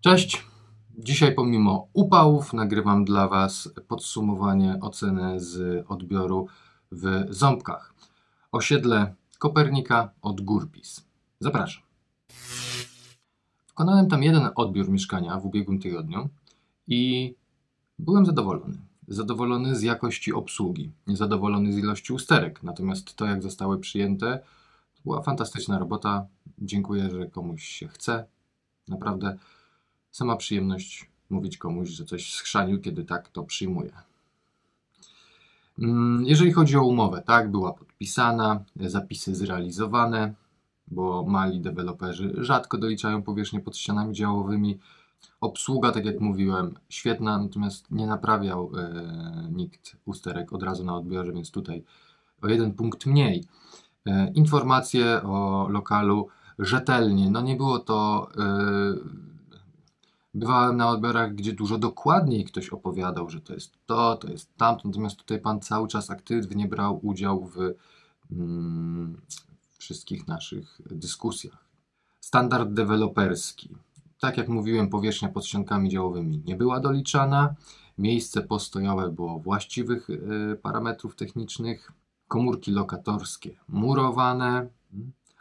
Cześć. Dzisiaj pomimo upałów nagrywam dla Was podsumowanie oceny z odbioru w Ząbkach. Osiedle Kopernika od Górpis. Zapraszam. Wykonałem tam jeden odbiór mieszkania w ubiegłym tygodniu i byłem zadowolony. Zadowolony z jakości obsługi, niezadowolony z ilości usterek. Natomiast to, jak zostały przyjęte, była fantastyczna robota. Dziękuję, że komuś się chce. Naprawdę sama przyjemność mówić komuś, że coś schrzanił, kiedy tak to przyjmuje. Mm, jeżeli chodzi o umowę, tak, była podpisana, zapisy zrealizowane, bo mali deweloperzy rzadko doliczają powierzchnię pod ścianami działowymi. Obsługa, tak jak mówiłem, świetna, natomiast nie naprawiał e, nikt usterek od razu na odbiorze, więc tutaj o jeden punkt mniej. E, informacje o lokalu rzetelnie. No nie było to. E, bywałem na odbiorach, gdzie dużo dokładniej ktoś opowiadał, że to jest to, to jest tamto, natomiast tutaj pan cały czas aktywnie brał udział w mm, wszystkich naszych dyskusjach. Standard deweloperski. Tak jak mówiłem, powierzchnia pod ściankami działowymi nie była doliczana. Miejsce postojowe było właściwych y, parametrów technicznych. Komórki lokatorskie murowane.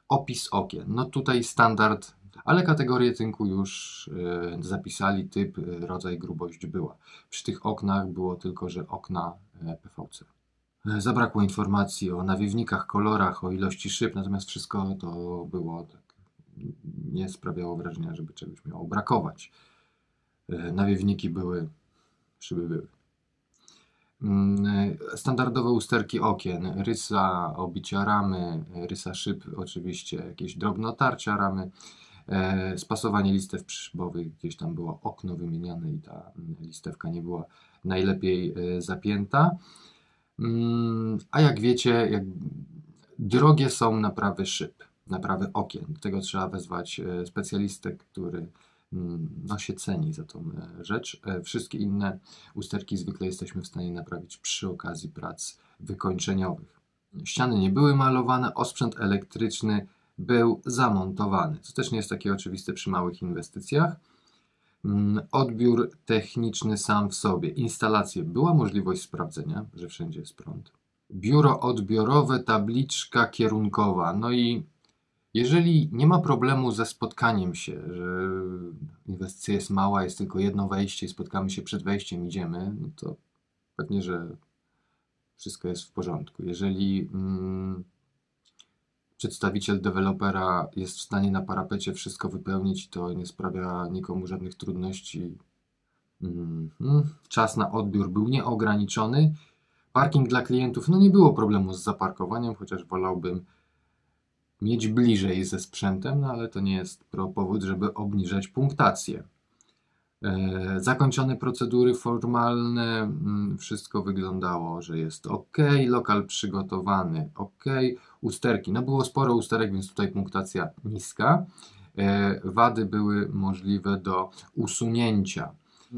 Opis okien. No tutaj standard, ale kategorię tynku już y, zapisali, typ, y, rodzaj, grubość była. Przy tych oknach było tylko, że okna PVC. Zabrakło informacji o nawiewnikach, kolorach, o ilości szyb, natomiast wszystko to było tak, nie sprawiało wrażenia, żeby czegoś miało brakować. Nawiewniki były, szyby były. Mm, standardowe usterki okien, rysa obicia ramy, rysa szyb, oczywiście jakieś drobne otarcia ramy, e, spasowanie listew przyszybowych, gdzieś tam było okno wymieniane i ta listewka nie była najlepiej e, zapięta. Mm, a jak wiecie, jak drogie są naprawy szyb, naprawy okien. Do tego trzeba wezwać e, specjalistę, który mm, no, się ceni za tą e, rzecz. E, wszystkie inne usterki zwykle jesteśmy w stanie naprawić przy okazji prac wykończeniowych. Ściany nie były malowane, osprzęt elektryczny był zamontowany, co też nie jest takie oczywiste przy małych inwestycjach. Mm, odbiór techniczny sam w sobie. Instalacje była możliwość sprawdzenia, że wszędzie jest prąd. Biuro odbiorowe, tabliczka kierunkowa. No i jeżeli nie ma problemu ze spotkaniem się, że inwestycja jest mała, jest tylko jedno wejście i spotkamy się przed wejściem, idziemy, no to pewnie, że wszystko jest w porządku. Jeżeli mm, przedstawiciel dewelopera jest w stanie na parapecie wszystko wypełnić, to nie sprawia nikomu żadnych trudności. Mm, czas na odbiór był nieograniczony. Parking dla klientów, no nie było problemu z zaparkowaniem, chociaż wolałbym mieć bliżej ze sprzętem, no ale to nie jest powód, żeby obniżać punktację. E, zakończone procedury formalne, mm, wszystko wyglądało, że jest ok, lokal przygotowany, ok, usterki. No było sporo usterek, więc tutaj punktacja niska. E, wady były możliwe do usunięcia.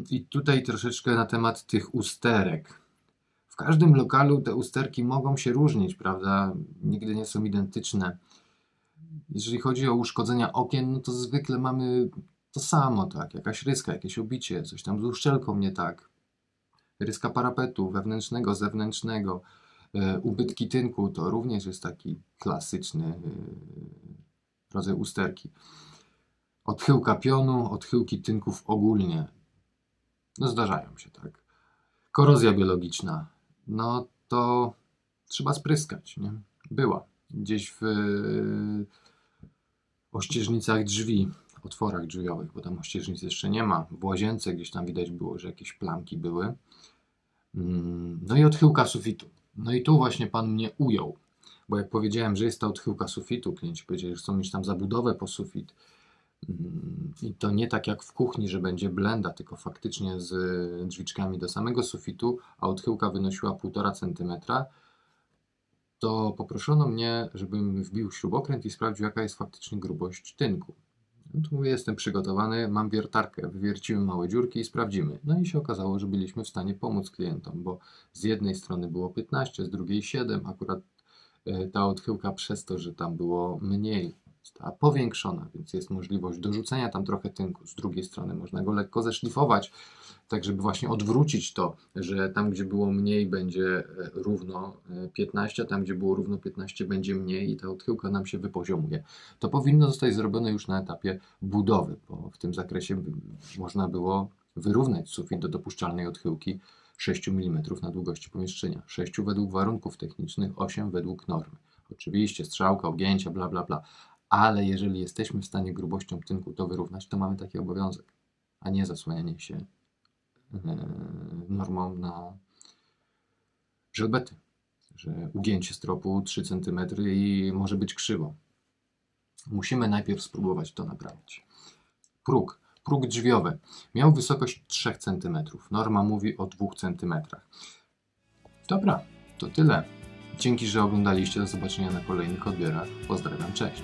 I tutaj troszeczkę na temat tych usterek. W każdym lokalu te usterki mogą się różnić, prawda? Nigdy nie są identyczne. Jeżeli chodzi o uszkodzenia okien, no to zwykle mamy to samo, tak, jakaś ryska, jakieś obicie, coś tam z uszczelką nie tak. Ryska parapetu wewnętrznego, zewnętrznego, e, ubytki tynku to również jest taki klasyczny e, rodzaj usterki. Odchyłka pionu, odchyłki tynków ogólnie. No zdarzają się, tak. Korozja biologiczna, no to trzeba spryskać, nie? Była. Gdzieś w ościeżnicach drzwi otworach drzwiowych, bo tam ościeżnic jeszcze nie ma. W łazience gdzieś tam widać było, że jakieś plamki były. Mm, no i odchyłka sufitu. No i tu właśnie pan mnie ujął, bo jak powiedziałem, że jest ta odchyłka sufitu, klienci powiedzieli, że chcą mieć tam zabudowę po sufit. Mm, I to nie tak jak w kuchni, że będzie blenda, tylko faktycznie z drzwiczkami do samego sufitu, a odchyłka wynosiła 1,5 cm. To poproszono mnie, żebym wbił śrubokręt i sprawdził, jaka jest faktycznie grubość tynku. No to mówię, jestem przygotowany, mam wiertarkę, wywiercimy małe dziurki i sprawdzimy. No i się okazało, że byliśmy w stanie pomóc klientom, bo z jednej strony było 15, z drugiej 7, akurat e, ta odchyłka przez to, że tam było mniej została powiększona, więc jest możliwość dorzucenia tam trochę tynku. Z drugiej strony można go lekko zeszlifować, tak żeby właśnie odwrócić to, że tam, gdzie było mniej, będzie e, równo 15, a tam, gdzie było równo 15, będzie mniej i ta odchyłka nam się wypoziomuje. To powinno zostać zrobione już na etapie budowy, bo w tym zakresie można było wyrównać sufit do dopuszczalnej odchyłki 6 mm na długości pomieszczenia. 6 według warunków technicznych, 8 według normy. Oczywiście strzałka, objęcia, bla, bla, bla. Ale jeżeli jesteśmy w stanie grubością tynku to wyrównać, to mamy taki obowiązek, a nie zasłanianie się yy, normą na żelbety. Że ugięcie stropu 3 cm i może być krzywo. Musimy najpierw spróbować to naprawić. Próg Próg drzwiowy miał wysokość 3 cm. Norma mówi o 2 cm. Dobra, to tyle. Dzięki, że oglądaliście. Do zobaczenia na kolejnych odbiorach. Pozdrawiam, cześć.